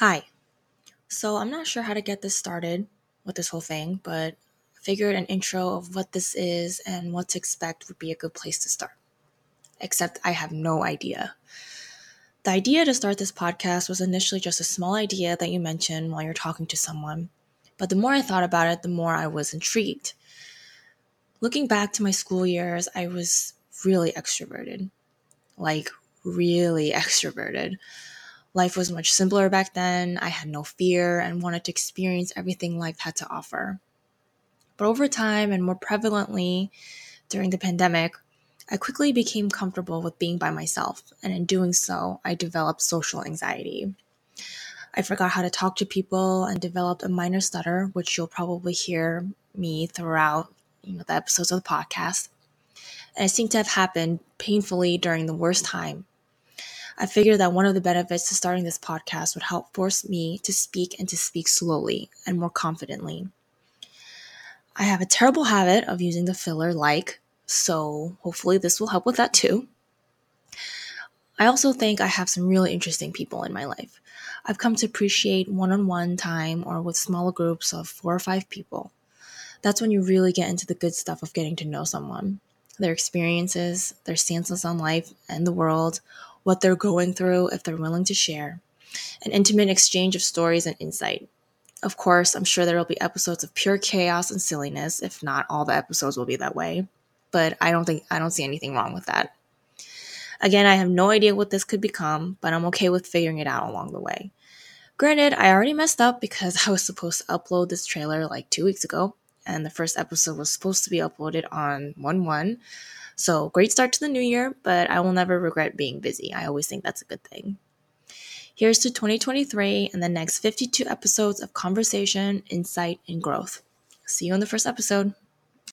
Hi. So I'm not sure how to get this started with this whole thing, but figured an intro of what this is and what to expect would be a good place to start. Except I have no idea. The idea to start this podcast was initially just a small idea that you mentioned while you're talking to someone, but the more I thought about it, the more I was intrigued. Looking back to my school years, I was really extroverted. Like, really extroverted. Life was much simpler back then. I had no fear and wanted to experience everything life had to offer. But over time, and more prevalently during the pandemic, I quickly became comfortable with being by myself, and in doing so, I developed social anxiety. I forgot how to talk to people and developed a minor stutter, which you'll probably hear me throughout you know, the episodes of the podcast. And it seemed to have happened painfully during the worst time I figured that one of the benefits to starting this podcast would help force me to speak and to speak slowly and more confidently. I have a terrible habit of using the filler like, so hopefully this will help with that too. I also think I have some really interesting people in my life. I've come to appreciate one on one time or with smaller groups of four or five people. That's when you really get into the good stuff of getting to know someone their experiences, their stances on life and the world, what they're going through if they're willing to share, an intimate exchange of stories and insight. Of course, I'm sure there will be episodes of pure chaos and silliness, if not all the episodes will be that way, but I don't think I don't see anything wrong with that. Again, I have no idea what this could become, but I'm okay with figuring it out along the way. Granted, I already messed up because I was supposed to upload this trailer like two weeks ago, and the first episode was supposed to be uploaded on 1 1. So, great start to the new year, but I will never regret being busy. I always think that's a good thing. Here's to 2023 and the next 52 episodes of conversation, insight, and growth. See you on the first episode.